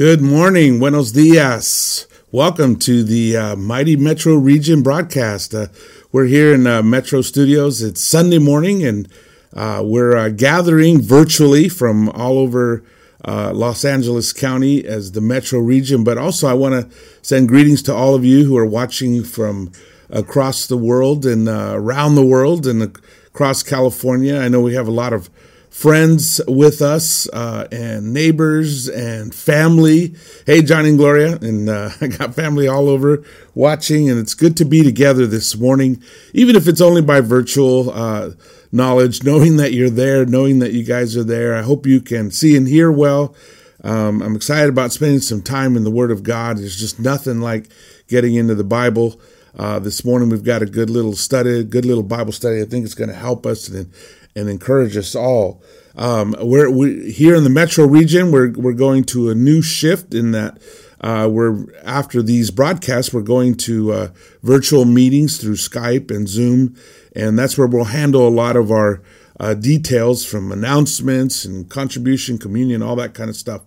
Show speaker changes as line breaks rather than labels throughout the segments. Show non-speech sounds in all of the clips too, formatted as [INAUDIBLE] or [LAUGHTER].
Good morning, buenos dias. Welcome to the uh, Mighty Metro Region broadcast. Uh, we're here in uh, Metro Studios. It's Sunday morning, and uh, we're uh, gathering virtually from all over uh, Los Angeles County as the Metro Region. But also, I want to send greetings to all of you who are watching from across the world and around the world and across California. I know we have a lot of friends with us uh, and neighbors and family. Hey, John and Gloria, and uh, [LAUGHS] I got family all over watching, and it's good to be together this morning, even if it's only by virtual uh, knowledge, [LAUGHS] knowing that you're there, knowing that you guys are there. I hope you can see and hear well. Um, I'm excited about spending some time in the Word of God. There's just nothing like getting into the Bible. Uh, this morning we've got a good little study, good little Bible study. I think it's going to help us and and encourage us all. Um, we're we, here in the metro region. We're we're going to a new shift in that uh, we're after these broadcasts. We're going to uh, virtual meetings through Skype and Zoom, and that's where we'll handle a lot of our uh, details from announcements and contribution, communion, all that kind of stuff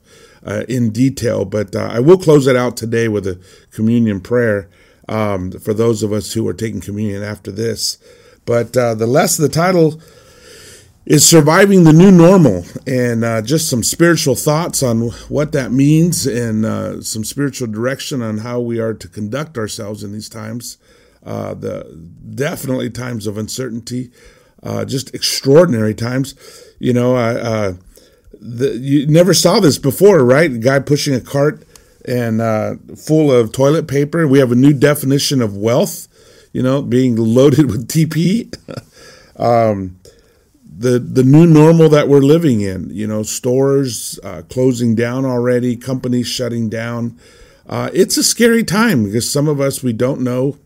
uh, in detail. But uh, I will close it out today with a communion prayer um, for those of us who are taking communion after this. But uh, the less the title is surviving the new normal. And uh, just some spiritual thoughts on what that means and uh, some spiritual direction on how we are to conduct ourselves in these times. Uh, the definitely times of uncertainty uh, just extraordinary times. You know uh, the, you never saw this before right? A guy pushing a cart and uh, full of toilet paper. We have a new definition of wealth you know being loaded with tp [LAUGHS] um, the the new normal that we're living in. You know, stores uh, closing down already, companies shutting down. Uh, it's a scary time because some of us we don't know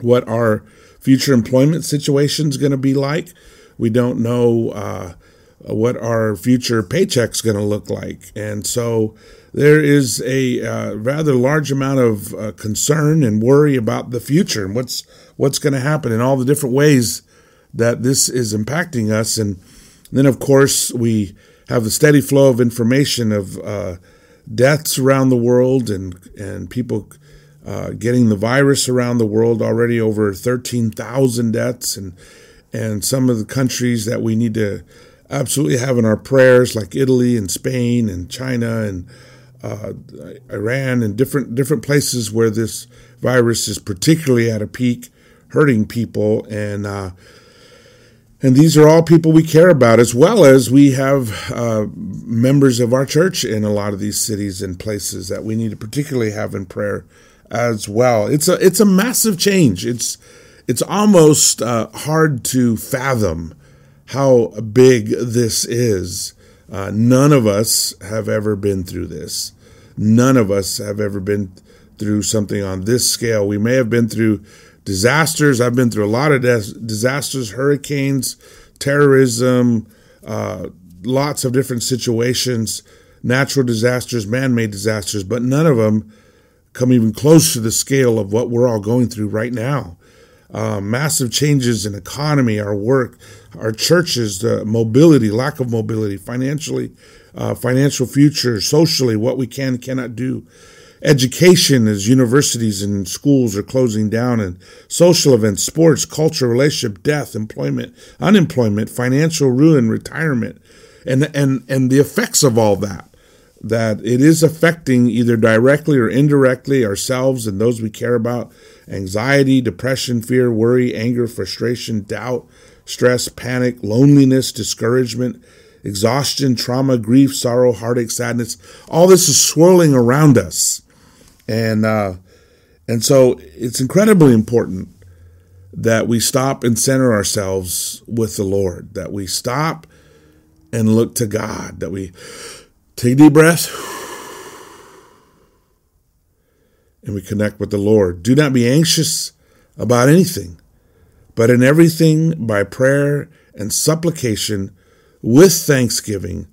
what our future employment situation is going to be like. We don't know uh, what our future paycheck's going to look like, and so there is a uh, rather large amount of uh, concern and worry about the future and what's what's going to happen in all the different ways that this is impacting us. And then, of course, we have the steady flow of information of uh, deaths around the world and, and people uh, getting the virus around the world already over 13,000 deaths and and some of the countries that we need to absolutely have in our prayers like Italy and Spain and China and uh, Iran and different different places where this virus is particularly at a peak hurting people and uh, and these are all people we care about, as well as we have uh, members of our church in a lot of these cities and places that we need to particularly have in prayer as well. It's a it's a massive change. It's it's almost uh, hard to fathom how big this is. Uh, none of us have ever been through this. None of us have ever been through something on this scale. We may have been through disasters. I've been through a lot of des- disasters, hurricanes, terrorism, uh, lots of different situations, natural disasters, man made disasters, but none of them come even close to the scale of what we're all going through right now. Uh, massive changes in economy, our work, our churches, the mobility, lack of mobility, financially, uh, financial future, socially, what we can cannot do education as universities and schools are closing down and social events, sports, culture, relationship, death, employment, unemployment, financial ruin, retirement, and, and, and the effects of all that. That it is affecting either directly or indirectly ourselves and those we care about. Anxiety, depression, fear, worry, anger, frustration, doubt, stress, panic, loneliness, discouragement, exhaustion, trauma, grief, sorrow, heartache, sadness. All this is swirling around us and uh, and so it's incredibly important that we stop and center ourselves with the Lord, that we stop and look to God, that we take a deep breath and we connect with the Lord. Do not be anxious about anything, but in everything by prayer and supplication with thanksgiving,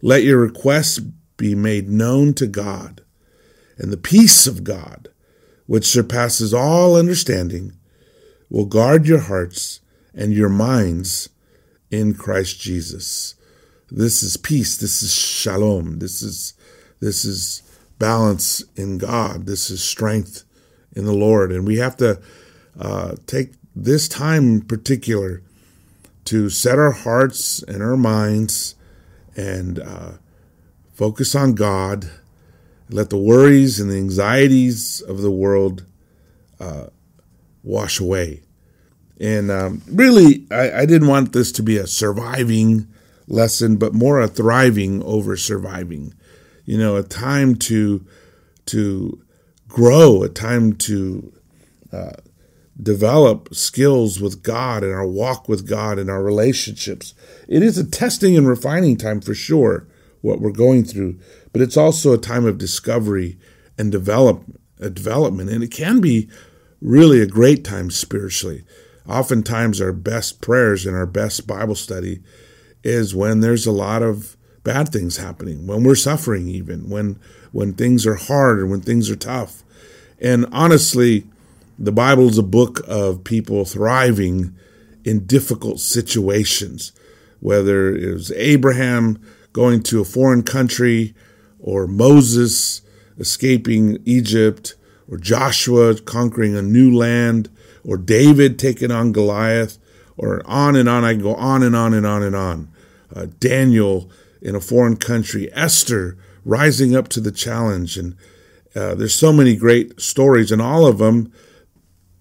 let your requests be made known to God and the peace of God, which surpasses all understanding, will guard your hearts and your minds in Christ Jesus. This is peace. This is shalom. This is this is balance in God. This is strength in the Lord. And we have to uh, take this time in particular to set our hearts and our minds and uh, focus on God. Let the worries and the anxieties of the world uh, wash away. And um, really, I, I didn't want this to be a surviving lesson, but more a thriving over surviving. You know, a time to to grow, a time to uh, develop skills with God and our walk with God and our relationships. It is a testing and refining time for sure, what we're going through, but it's also a time of discovery and develop, a development. And it can be really a great time spiritually. Oftentimes, our best prayers and our best Bible study is when there's a lot of bad things happening, when we're suffering, even when when things are hard or when things are tough. And honestly, the Bible is a book of people thriving in difficult situations, whether it was Abraham going to a foreign country, or Moses escaping Egypt, or Joshua conquering a new land, or David taking on Goliath, or on and on. I can go on and on and on and on. Uh, Daniel in a foreign country, Esther rising up to the challenge, and uh, there's so many great stories, and all of them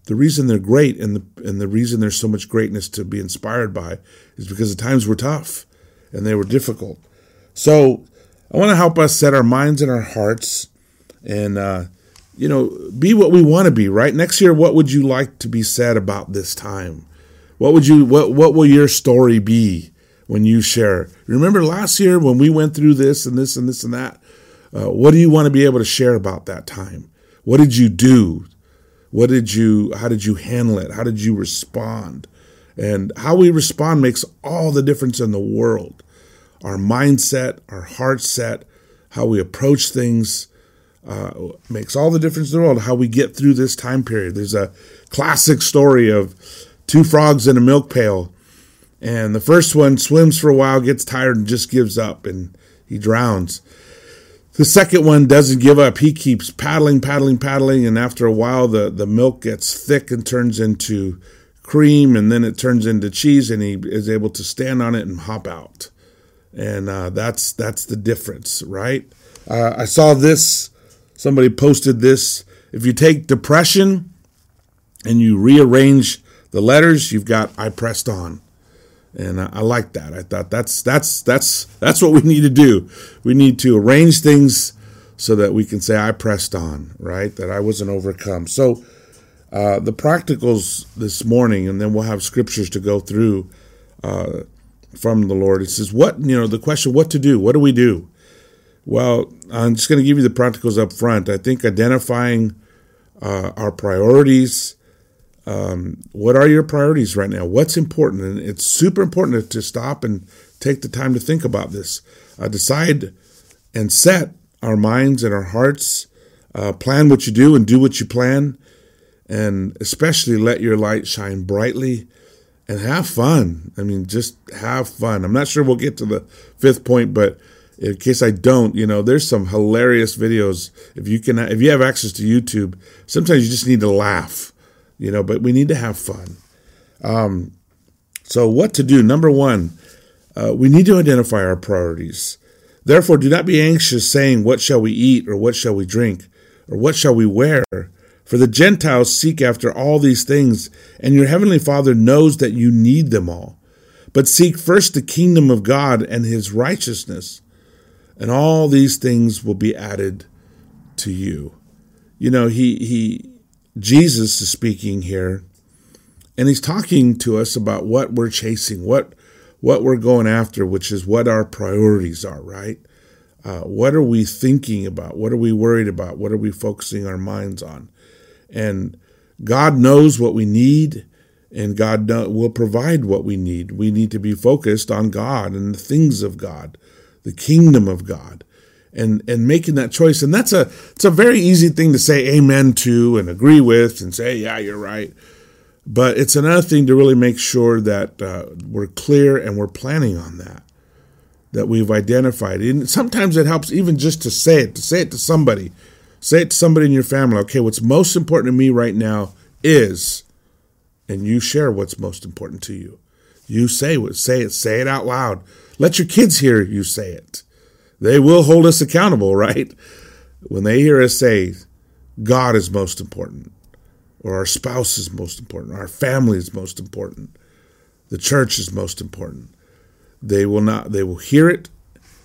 the reason they're great and the and the reason there's so much greatness to be inspired by is because the times were tough and they were difficult. So I want to help us set our minds and our hearts and uh, you know be what we want to be. Right next year, what would you like to be said about this time? What would you what what will your story be when you share? Remember last year when we went through this and this and this and that. Uh, what do you want to be able to share about that time? What did you do what did you, how did you handle it? How did you respond? And how we respond makes all the difference in the world. Our mindset, our heart set, how we approach things uh, makes all the difference in the world. How we get through this time period. There's a classic story of two frogs in a milk pail. And the first one swims for a while, gets tired, and just gives up, and he drowns. The second one doesn't give up. He keeps paddling, paddling, paddling, and after a while, the, the milk gets thick and turns into cream, and then it turns into cheese, and he is able to stand on it and hop out. And uh, that's that's the difference, right? Uh, I saw this. Somebody posted this. If you take depression and you rearrange the letters, you've got I pressed on and I, I like that. I thought that's that's that's that's what we need to do. We need to arrange things so that we can say I pressed on, right? That I wasn't overcome. So uh, the practicals this morning, and then we'll have scriptures to go through uh, from the Lord. It says, "What you know?" The question, "What to do? What do we do?" Well, I'm just going to give you the practicals up front. I think identifying uh, our priorities um, what are your priorities right now? What's important? And it's super important to stop and take the time to think about this. Uh, decide and set our minds and our hearts. Uh, plan what you do and do what you plan. And especially let your light shine brightly and have fun. I mean, just have fun. I'm not sure we'll get to the fifth point, but in case I don't, you know, there's some hilarious videos. If you can, if you have access to YouTube, sometimes you just need to laugh you know, but we need to have fun. Um, so, what to do? Number one, uh, we need to identify our priorities. Therefore, do not be anxious, saying, What shall we eat, or what shall we drink, or what shall we wear? For the Gentiles seek after all these things, and your heavenly Father knows that you need them all. But seek first the kingdom of God and his righteousness, and all these things will be added to you. You know, he, he, Jesus is speaking here, and he's talking to us about what we're chasing, what what we're going after, which is what our priorities are, right? Uh, what are we thinking about? What are we worried about? What are we focusing our minds on? And God knows what we need, and God will provide what we need. We need to be focused on God and the things of God, the kingdom of God and and making that choice and that's a it's a very easy thing to say amen to and agree with and say yeah you're right but it's another thing to really make sure that uh, we're clear and we're planning on that that we've identified. And sometimes it helps even just to say it, to say it to somebody. Say it to somebody in your family. Okay, what's most important to me right now is, and you share what's most important to you. You say what, say it, say it out loud. Let your kids hear you say it. They will hold us accountable, [LAUGHS] right? When they hear us say, God is most important, or our spouse is most important, our family is most important, the church is most important. They will not. They will hear it,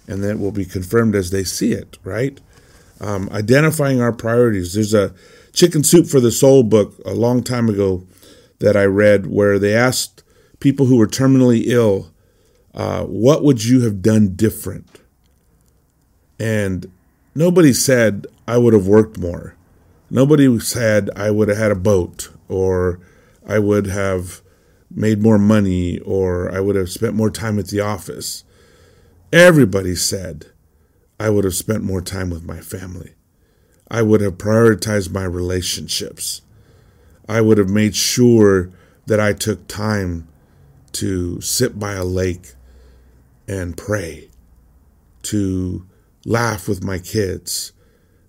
and that will be confirmed as they see it. Right? Um, identifying our priorities. There's a Chicken Soup for the Soul book a long time ago that I read where they asked people who were terminally ill, uh, "What would you have done different?" And nobody said, "I would have worked more." Nobody said, "I would have had a boat," or "I would have." made more money or I would have spent more time at the office. Everybody said I would have spent more time with my family. I would have prioritized my relationships. I would have made sure that I took time to sit by a lake and pray, to laugh with my kids.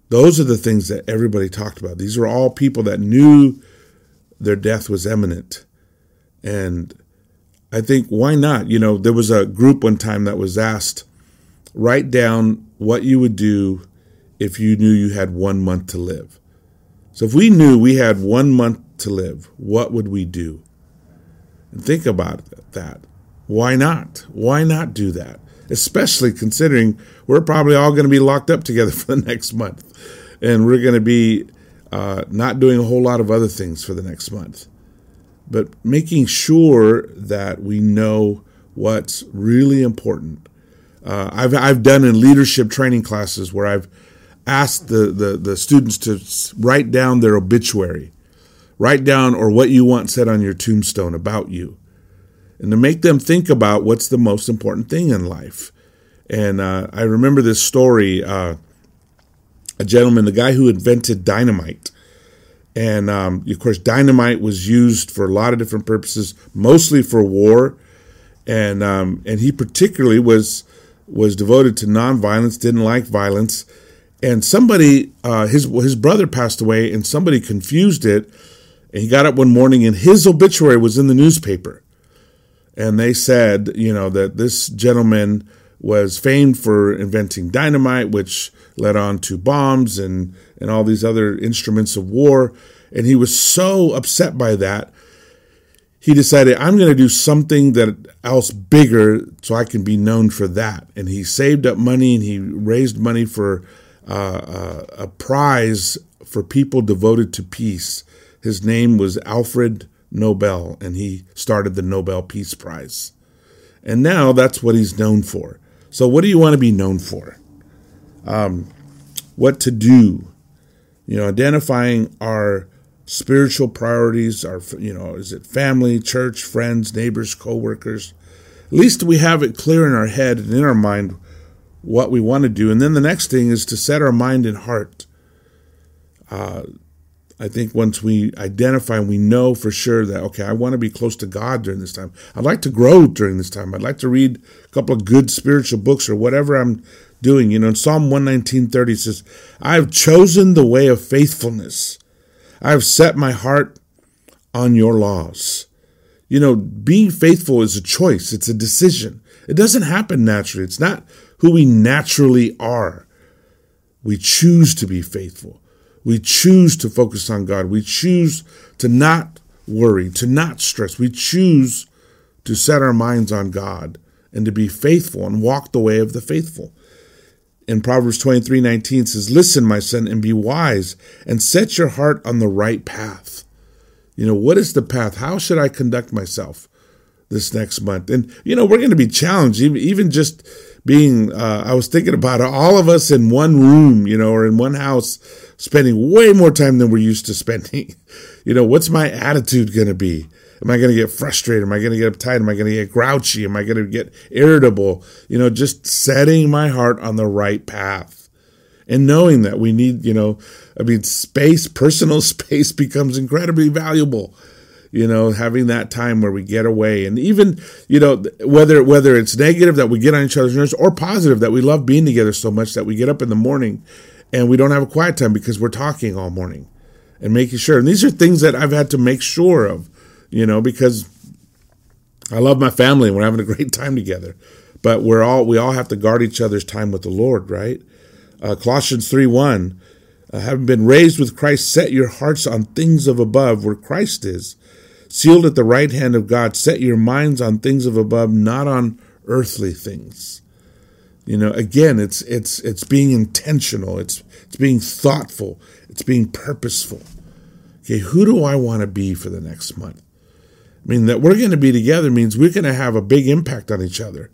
Those are the things that everybody talked about. These were all people that knew their death was imminent and I think why not? You know, there was a group one time that was asked, write down what you would do if you knew you had one month to live. So if we knew we had one month to live, what would we do? And think about that. Why not? Why not do that? Especially considering we're probably all going to be locked up together [LAUGHS] for the next month. And we're going to be uh, not doing a whole lot of other things for the next month but making sure that we know what's really important. Uh, I've, I've done in leadership training classes where I've asked the, the, the students to write down their obituary, write down or what you want said on your tombstone about you, and to make them think about what's the most important thing in life. And uh, I remember this story uh, a gentleman, the guy who invented dynamite, and um, of course, dynamite was used for a lot of different purposes, mostly for war. And um, and he particularly was was devoted to nonviolence, didn't like violence. And somebody, uh, his his brother passed away, and somebody confused it. And he got up one morning, and his obituary was in the newspaper. And they said, you know, that this gentleman was famed for inventing dynamite, which led on to bombs and, and all these other instruments of war. And he was so upset by that, he decided, I'm going to do something that else bigger so I can be known for that. And he saved up money and he raised money for uh, uh a prize for people devoted to peace. His name was Alfred Nobel, and he started the Nobel Peace Prize. And now that's what he's known for. So, what do you want to be known for? Um, what to do? You know, identifying our spiritual priorities, our, you know, is it family, church, friends, neighbors, coworkers? At least we have it clear in our head and in our mind what we want to do. And then the next thing is to set our mind and heart. Uh, I think once we identify and we know for sure that, okay, I want to be close to God during this time. I'd like to grow during this time. I'd like to read a couple of good spiritual books or whatever I'm doing. You know, in Psalm 119.30 says, I have chosen the way of faithfulness. I have set my heart on your laws. You know, being faithful is a choice. It's a decision. It doesn't happen naturally. It's not who we naturally are. We choose to be faithful. We choose to focus on God. We choose to not worry, to not stress. We choose to set our minds on God and to be faithful and walk the way of the faithful. In Proverbs 23 19 says, Listen, my son, and be wise, and set your heart on the right path. You know, what is the path? How should I conduct myself this next month? And, you know, we're going to be challenged, even just being, uh, I was thinking about all of us in one room, you know, or in one house, spending way more time than we're used to spending. [LAUGHS] you know, what's my attitude going to be? Am I going to get frustrated? Am I going to get uptight? Am I going to get grouchy? Am I going to get irritable? You know, just setting my heart on the right path and knowing that we need, you know, I mean, space, [LAUGHS] personal space becomes incredibly valuable. you know, having that time where we get away, and even you know whether whether it's negative that we get on each other's nerves or positive that we love being together so much that we get up in the morning and we don't have a quiet time because we're talking all morning and making sure. And these are things that I've had to make sure of, you know, because I love my family and we're having a [LAUGHS] great time together. But we're all we all have to guard each other's time with the Lord, right? Uh, Colossians three one, uh, having been raised with Christ, set your hearts on things of above, where Christ is, sealed at the right hand of God. Set your minds on things of above, not on earthly things. You know, again, it's it's it's being intentional. It's it's being thoughtful. It's being purposeful. Okay, who do I want to be for the next month? I mean, that we're going to be together means we're going to have a big impact on each other.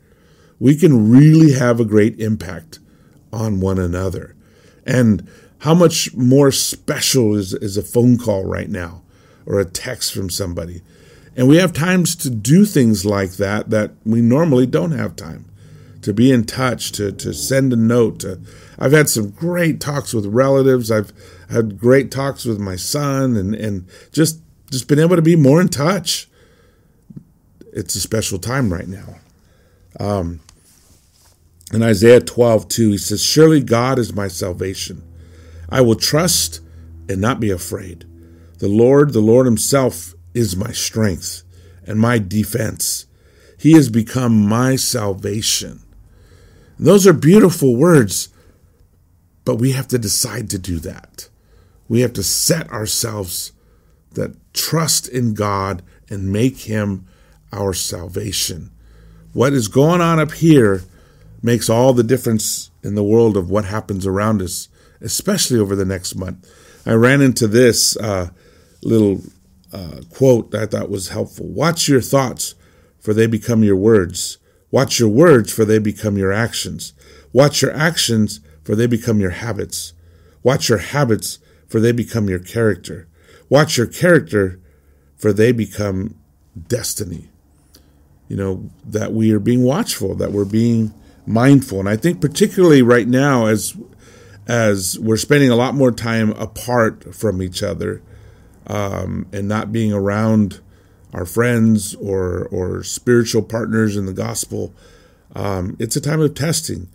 We can really have a great impact on one another. And how much more special is, is a phone call right now or a text from somebody? And we have times to do things like that that we normally don't have time to be in touch, to, to send a note. To, I've had some great talks with relatives. I've had great talks with my son and, and just, just been able to be more in touch. It's a special time right now. Um, in Isaiah 12, 2, he says, Surely God is my salvation. I will trust and not be afraid. The Lord, the Lord Himself, is my strength and my defense. He has become my salvation. Those are beautiful words, but we have to decide to do that. We have to set ourselves that trust in God and make Him our salvation. What is going on up here makes all the difference in the world of what happens around us, especially over the next month. I ran into this uh, little uh, quote that I thought was helpful. Watch your thoughts, for they become your words. Watch your words, for they become your actions. Watch your actions, for they become your habits. Watch your habits, for they become your character. Watch your character, for they become destiny. You know, that we are being watchful, that we're being mindful. And I think particularly right now as as we're spending a lot more time apart from each other um, and not being around our friends or or spiritual partners in the gospel. Um, it's a time of testing.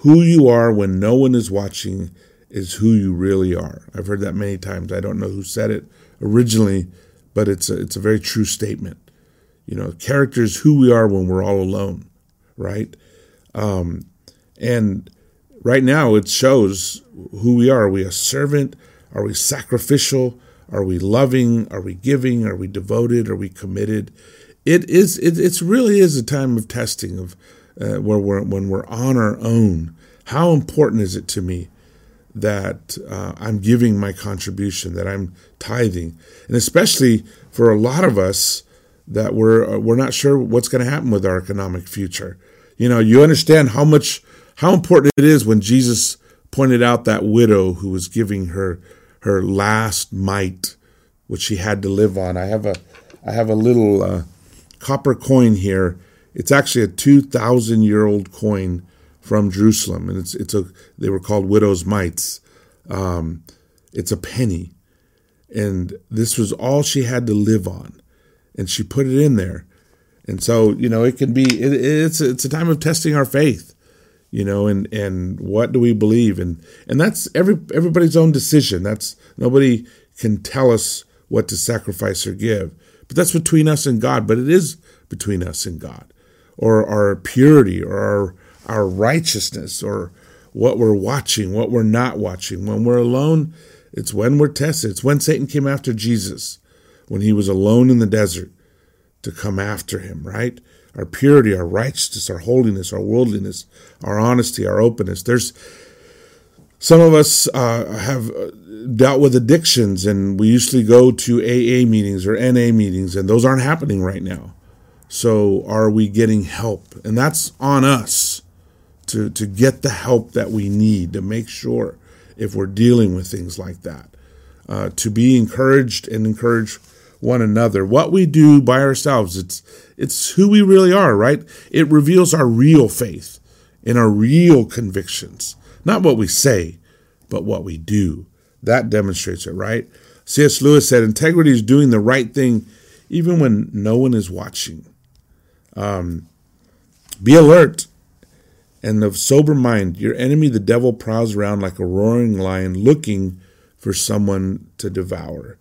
Who you are when no one is watching is who you really are. I've heard that many times. I don't know who said it originally, but it's a, it's a very true statement. You know, character is who we are when we're all alone, right? Um, and right now it shows who we are. Are we a servant? Are we sacrificial? Are we loving? Are we giving? Are we devoted? Are we committed? It is. It it's really is a time of testing of uh, where we're when we're on our own. How important is it to me that uh, I'm giving my contribution, that I'm tithing, and especially for a lot of us that we're uh, we're not sure what's going to happen with our economic future. You know, you understand how much how important it is when Jesus pointed out that widow who was giving her her last mite, which she had to live on. I have a I have a little uh, copper coin here. It's actually a two thousand year old coin from Jerusalem, and it's it's a they were called widows' mites. Um, it's a penny, and this was all she had to live on, and she put it in there, and so you know it can be it, it's it's a time of testing our faith you know and and what do we believe? And and that's every everybody's own decision. That's nobody can tell us what to sacrifice or give. But that's between us and god but it is between us and god. Or our purity or our our righteousness or what we're watching what we're not watching. When we're alone it's when we're tested. It's when satan came after jesus when he was alone in the desert to come after him right our purity, our righteousness, our holiness, our worldliness, our honesty, our openness. There's some of us uh, have uh, dealt with addictions, and we usually go to AA meetings or NA meetings, and those aren't happening right now. So, are we getting help? And that's on us to, to get the help that we need to make sure if we're dealing with things like that, uh, to be encouraged and encourage one another. What we do by ourselves, it's it's who we really are, right? It reveals our real faith and our real convictions. Not what we say, but what we do. That demonstrates it, right? C.S. Lewis said, integrity is doing the right thing even when no one is watching. Um, be alert and of sober mind. Your enemy, the devil, prowls around like a roaring lion looking for someone to devour.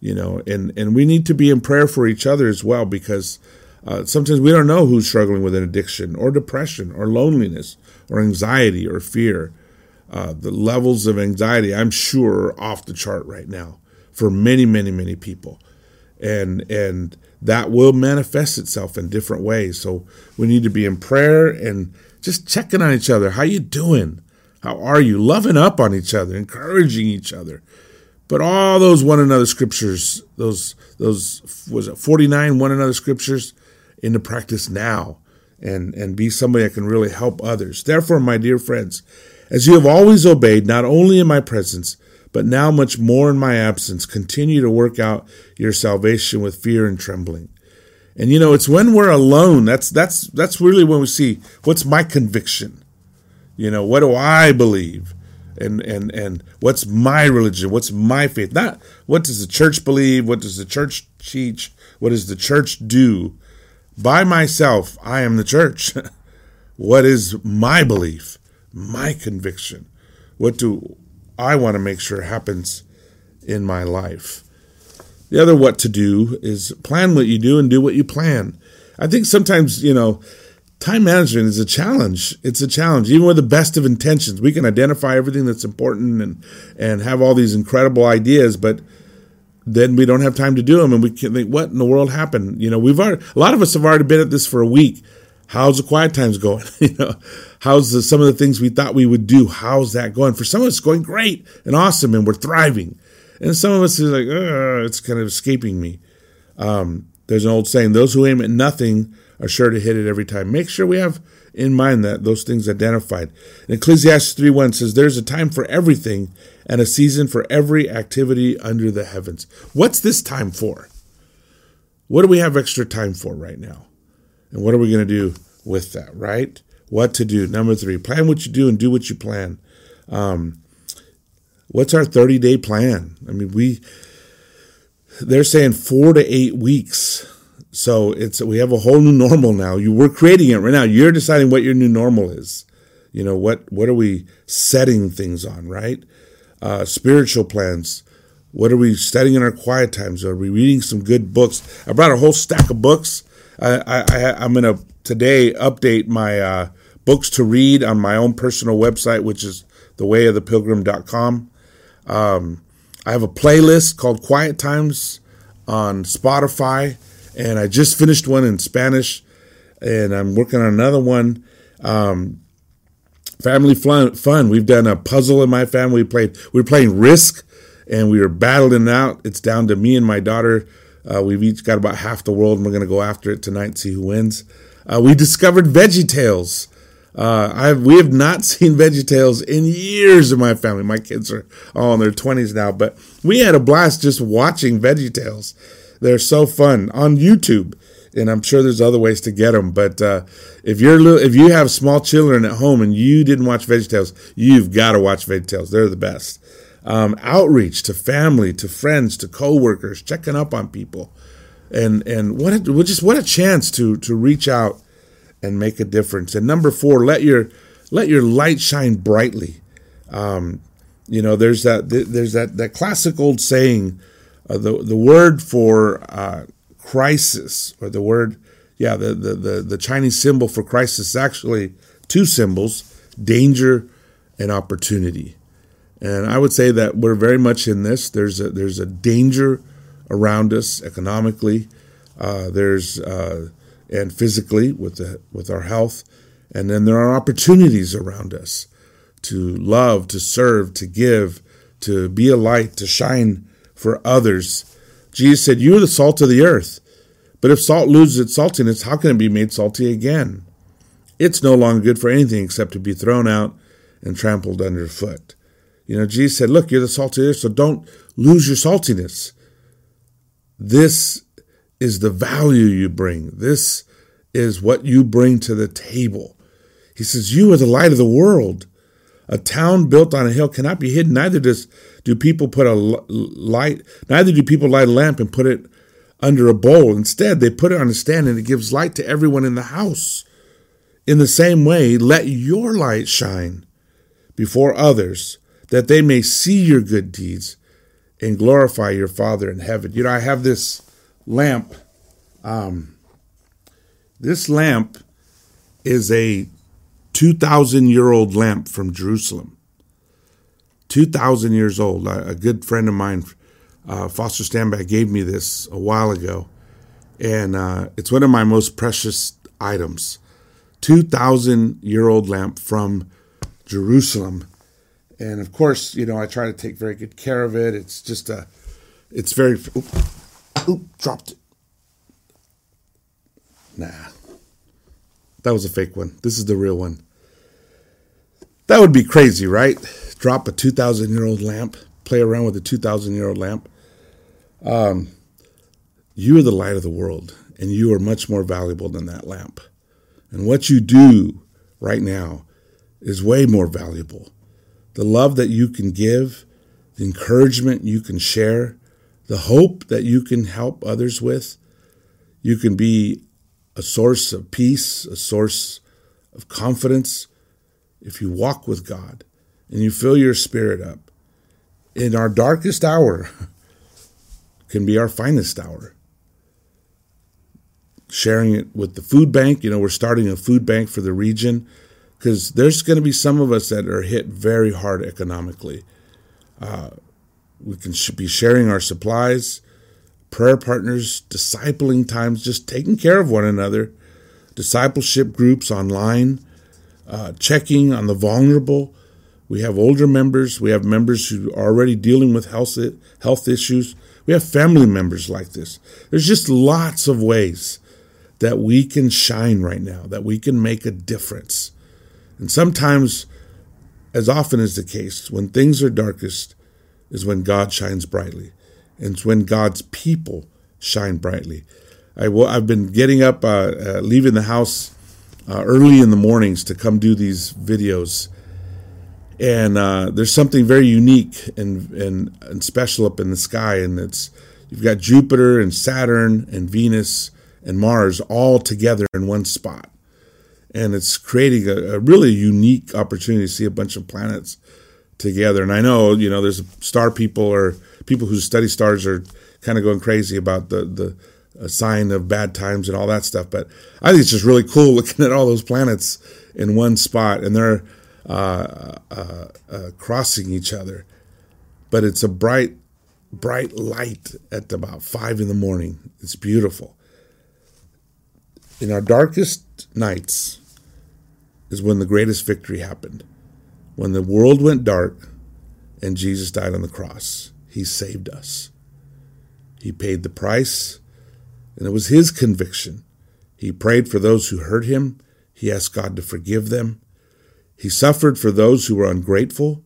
You know, and, and we need to be in prayer for each other as well because uh, sometimes we don't know who's struggling with an addiction or depression or loneliness or anxiety or fear. Uh, the levels of anxiety, I'm sure, are off the chart right now for many, many, many people, and and that will manifest itself in different ways. So we need to be in prayer and just checking on each other. How you doing? How are you? Loving up on each other, encouraging each other. But all those one another scriptures, those those was it 49 one another scriptures into practice now and and be somebody that can really help others. Therefore, my dear friends, as you have always obeyed, not only in my presence, but now much more in my absence, continue to work out your salvation with fear and trembling. And you know, it's when we're alone that's that's that's really when we see what's my conviction. You know, what do I believe? And and and what's my religion? What's my faith? Not what does the church believe? What does the church teach? What does the church do? By myself, I am the church. [LAUGHS] what is my belief? My conviction? What do I want to make sure happens in my life. The other what to do is plan what you do and do what you plan. I think sometimes, you know, time management is a challenge. It's a challenge. Even with the best of intentions, we can identify everything that's important and and have all these incredible ideas, but then we don't have time to do them and we can think what in the world happened you know we've already a lot of us have already been at this for a week how's the quiet times going [LAUGHS] you know How's the, some of the things we thought we would do? How's that going? For some of us, going great and awesome, and we're thriving. And some of us is like, it's kind of escaping me. Um, there's an old saying: "Those who aim at nothing are sure to hit it every time." Make sure we have in mind that those things identified. Ecclesiastes 3:1 says, "There's a time for everything, and a season for every activity under the heavens." What's this time for? What do we have extra time for right now? And what are we going to do with that? Right? what to do. Number three, plan what you do and do what you plan. Um, what's our 30 day plan? I mean, we, they're saying four to eight weeks. So it's, we have a whole new normal now. You, we're creating it right now. You're deciding what your new normal is. You know, what, what are we setting things on, right? Uh, spiritual plans. What are we studying in our quiet times? Are we reading some good books? I brought a whole stack of books. I, I, am to today update my uh, books to read on my own personal website, which is thewayofthepilgrim.com. Um, I have a playlist called Quiet Times on Spotify, and I just finished one in Spanish, and I'm working on another one. Um, family fun, fun. We've done a puzzle in my family. We played. We are playing Risk, and we were battling out. It's down to me and my daughter. Uh, we've each got about half the world, and we're going to go after it tonight, and see who wins. Uh, we discovered Veggie Tales. Uh, I we have not [LAUGHS] seen VeggieTales in years in my family. My kids are all in their twenties now, but we had a blast just watching VeggieTales. They're so fun on YouTube, and I'm sure there's other ways to get them. But uh, if you're little, if you have small children at home and you didn't watch VeggieTales, you've got to watch VeggieTales. They're the best. Um, outreach to family, to friends, to coworkers, checking up on people, and and what a, just what a chance to to reach out and make a difference. And number four, let your let your light shine brightly. Um, you know, there's that there's that that classic old saying, uh, the the word for uh, crisis or the word yeah the, the the the Chinese symbol for crisis is actually two symbols: danger and opportunity. And I would say that we're very much in this. There's a there's a danger around us economically. Uh, there's uh, and physically with the, with our health, and then there are opportunities around us to love, to serve, to give, to be a light, to shine for others. Jesus said, "You are the salt of the earth." But if salt loses its saltiness, how can it be made salty again? It's no longer good for anything except to be thrown out and trampled underfoot. You know, Jesus said, Look, you're the salt of the earth, so don't lose your saltiness. This is the value you bring. This is what you bring to the table. He says, You are the light of the world. A town built on a hill cannot be hidden. Neither does do people put a light. Neither do people light a lamp and put it under a bowl. Instead, they put it on a stand and it gives light to everyone in the house. In the same way, let your light shine before others, that they may see your good deeds and glorify your Father in heaven. You know, I have this lamp. Um, this lamp is a 2,000 year old lamp from Jerusalem. 2,000 years old. A, good friend of mine, uh, Foster Standback, gave me this a while ago. And uh, it's one of my most precious items. 2,000 year old lamp from Jerusalem. And of course, you know, I try to take very good care of it. It's just a, it's very, oop, oop dropped it. Nah. That was a fake one. This is the real one. That would be crazy, right? Drop a 2,000 year old lamp, play around with a 2,000 year old lamp. Um, you are the light of the world, and you are much more valuable than that lamp. And what you do right now is way more valuable. The love that you can give, the encouragement you can share, the hope that you can help others with. You can be a source of peace, a source of confidence, if you walk with God and you fill your spirit up. In our darkest hour [LAUGHS] can be our finest hour. Sharing it with the food bank, you know, we're starting a food bank for the region because there's going to be some of us that are hit very hard economically. Uh, we can be sharing our supplies prayer partners, discipling times, just taking care of one another, discipleship groups online, uh, checking on the vulnerable. We have older members. We have members who are already dealing with health health issues. We have family members like this. There's just lots of ways that we can shine right now, that we can make a difference. And sometimes, as often is the case, when things are darkest, is when God shines brightly and it's when God's people shine brightly. I I've been getting up, uh, uh, leaving the house uh, early in the mornings to come do these videos. And uh, there's something very unique and, and, and special up in the sky. And it's you've got Jupiter and Saturn and Venus and Mars all together in one spot. And it's creating a, a really unique opportunity to see a bunch of planets together. And I know, you know, there's star people or people who study stars are kind of going crazy about the the sign of bad times and all that stuff. But I think it's just really cool [LAUGHS] looking at all those planets in one spot and they're uh, uh, uh, crossing each other. But it's a bright, bright light at about five in the morning. It's beautiful. In our darkest nights is when the greatest victory happened when the world went dark and Jesus died on the cross, he saved us. He paid the price, and it was his conviction. He prayed for those who hurt him. He asked God to forgive them. He suffered for those who were ungrateful,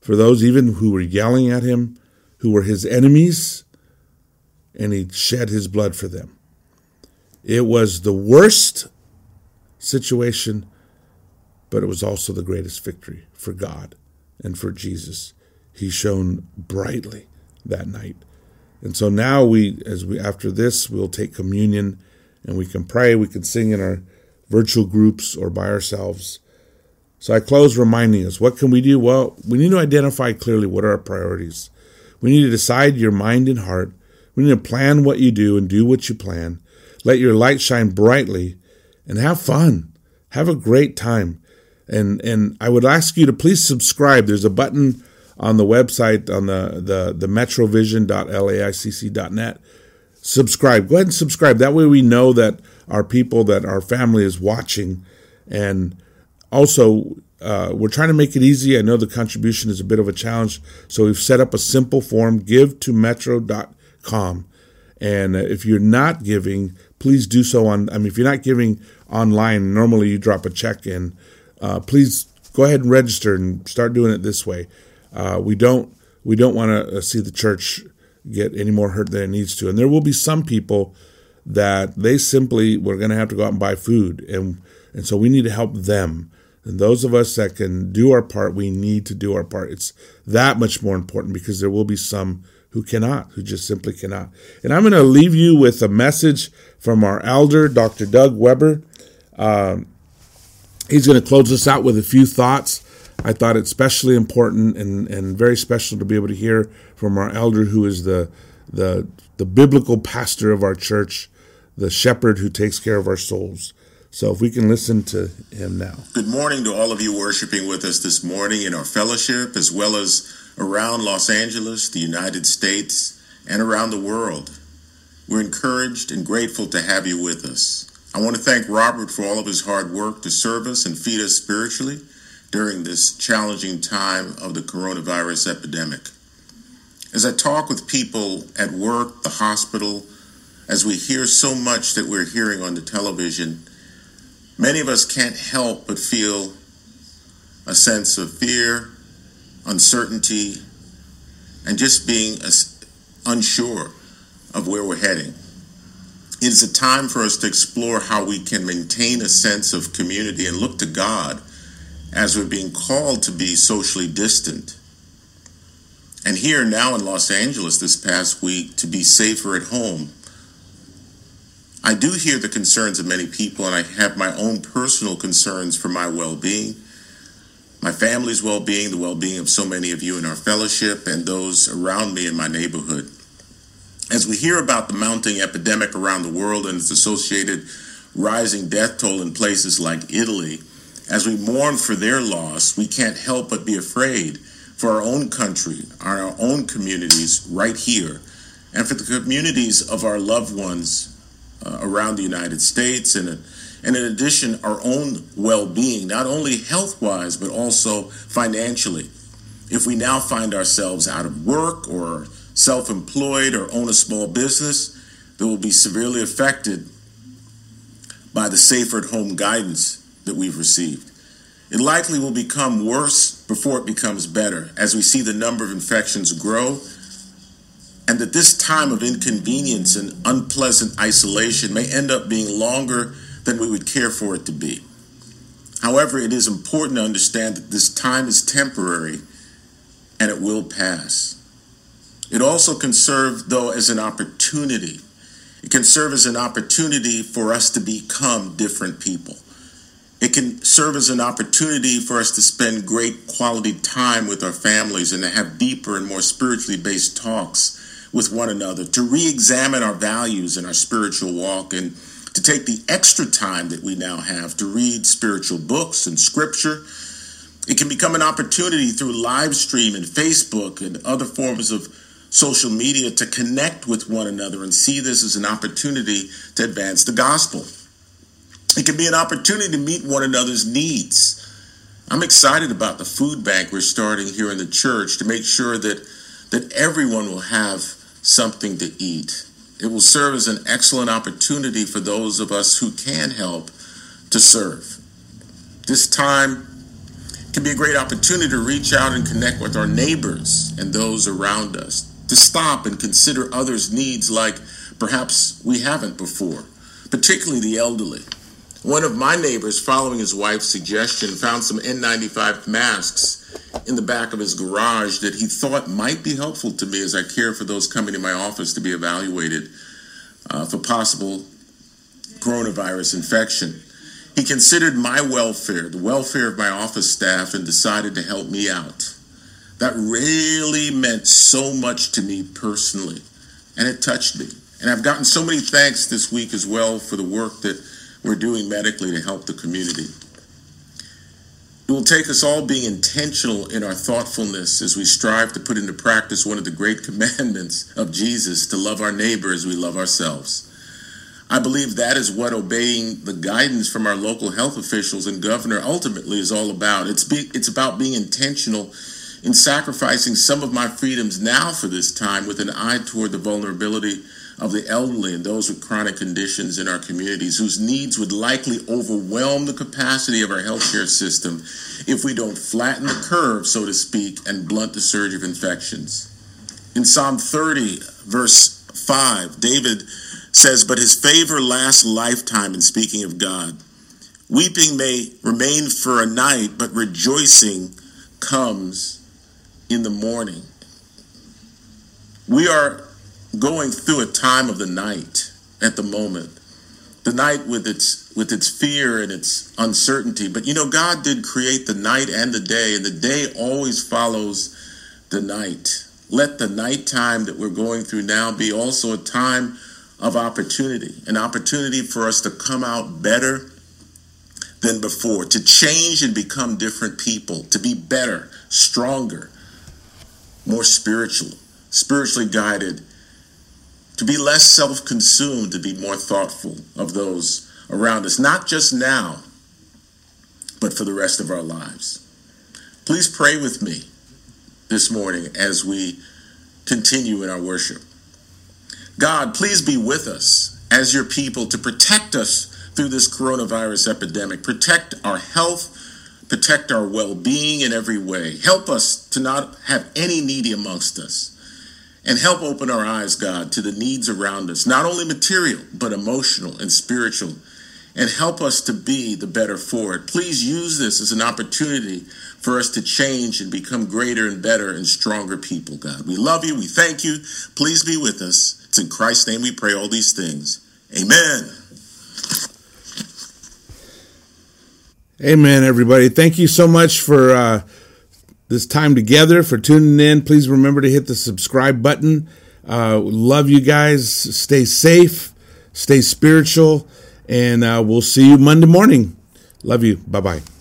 for those even who were yelling at him, who were his enemies, and he shed his blood for them. It was the worst situation but it was also the greatest victory for God and for Jesus. He shone brightly that night. And so now we as we after this we'll take communion and we can pray, we can sing in our virtual groups or by ourselves. So I close reminding us, what can we do? Well, we need to identify clearly what are our priorities. We need to decide your mind and heart. We need to plan what you do and do what you plan. Let your light shine brightly and have fun. Have a great time. And and I would ask you to please subscribe. There's a button on the website on the the the metrovision.laicc.net. Subscribe. Go ahead and subscribe. That way we know that our people, that our family is watching, and also uh, we're trying to make it easy. I know the contribution is a bit of a challenge, so we've set up a simple form: give to metro.com. And if you're not giving, please do so on. I mean, if you're not giving online, normally you drop a check in uh, please go ahead and register and start doing it this way. Uh, we don't we don't want to uh, see the church get any more hurt than it needs to, and there will be some people that they simply we're going to have to go out and buy food, and and so we need to help them. And those of us that can do our part, we need to do our part. It's that much more important because there will be some who cannot, who just simply cannot. And I'm going to leave you with a message from our elder, Dr. Doug Weber. Um, he's going to close us out with a few thoughts. I thought it especially important and, and very special to be able to hear from our elder, who is the the the biblical pastor of our church, the shepherd who takes care of our souls. So if we can listen to him now.
Good morning to all of you worshiping with us this morning in our fellowship, as well as around Los Angeles, the United States, and around the world. We're encouraged and grateful to have you with us. I want to thank Robert for all of his hard work to serve us and feed us spiritually during this challenging time of the coronavirus epidemic. As I talk with people at work, the hospital, as we hear so much that we're hearing on the television, Many of us can't help but feel a sense of fear, uncertainty, and just being unsure of where we're heading. It is a time for us to explore how we can maintain a sense of community and look to God as we're being called to be socially distant. And here now in Los Angeles this past week, to be safer at home I do hear the concerns of many people, and I have my own personal concerns for my well being, my family's well being, the well being of so many of you in our fellowship, and those around me in my neighborhood. As we hear about the mounting epidemic around the world and its associated rising death toll in places like Italy, as we mourn for their loss, we can't help but be afraid for our own country, our own communities right here, and for the communities of our loved ones uh, around the United States, and, and in addition, our own well being, not only health wise, but also financially. If we now find ourselves out of work or self employed or own a small business, that will be severely affected by the safer at home guidance that we've received. It likely will become worse before it becomes better as we see the number of infections grow and that this time of inconvenience and unpleasant isolation may end up being longer than we would care for it to be. However, it is important to understand that this time is temporary and it will pass. It also can serve, though, as an opportunity. It can serve as an opportunity for us to become different people. It can serve as an opportunity for us to spend great quality time with our families and to have deeper and more spiritually based talks with one another, to re examine our values and our spiritual walk, and to take the extra time that we now have to read spiritual books and scripture. It can become an opportunity through live stream and Facebook and other forms of social media to connect with one another and see this as an opportunity to advance the gospel. It can be an opportunity to meet one another's needs. I'm excited about the food bank we're starting here in the church to make sure that that everyone will have something to eat. It will serve as an excellent opportunity for those of us who can help to serve. This time can be a great opportunity to reach out and connect with our neighbors and those around us, to stop and consider others' needs like perhaps we haven't before, particularly the elderly. One of my neighbors, following his wife's suggestion, found some N95 masks in the back of his garage that he thought might be helpful to me as I care for those coming to my office to be evaluated uh, for possible coronavirus infection. He considered my welfare, the welfare of my office staff, and decided to help me out. That really meant so much to me personally, and it touched me. And I've gotten so many thanks this week as well for the work that we're doing medically to help the community. It will take us all being intentional in our thoughtfulness as we strive to put into practice one of the great [LAUGHS] commandments of Jesus to love our neighbor as we love ourselves. I believe that is what obeying the guidance from our local health officials and governor ultimately is all about. It's be, it's about being intentional in sacrificing some of my freedoms now for this time with an eye toward the vulnerability of the elderly and those with chronic conditions in our communities whose needs would likely overwhelm the capacity of our healthcare system if we don't flatten the curve, so to speak, and blunt the surge of infections. In Psalm 30, verse 5, David says, But his favor lasts a lifetime in speaking of God. Weeping may remain for a night, but rejoicing comes in the morning. We are going through a time of the night at the moment. The night with its with its fear and its uncertainty. But you know, God did create the night and the day, and the day always follows the night. Let the nighttime that we're going through now be also a time of opportunity, an opportunity for us to come out better than before, to change and become different people, to be better, stronger, more spiritual, spiritually guided, to be less self consumed, to be more thoughtful of those around us, not just now, but for the rest of our lives. Please pray with me this morning as we continue in our worship. God, please be with us as your people to protect us through this coronavirus epidemic, protect our health, protect our well being in every way. Help us to not have any needy amongst us. And help open our eyes, God, to the needs around us, not only material, but emotional and spiritual. And help us to be the better for it. Please use this as an opportunity for us to change and become greater and better and stronger people, God. We love you. We thank you. Please be with us. It's in Christ's name we pray all these things. Amen.
Amen, everybody. Thank you so much for uh, this time together, for tuning in. Please remember to hit the subscribe button. Uh, love you guys. Stay safe, stay spiritual, and uh, we'll see you Monday morning. Love you. Bye bye.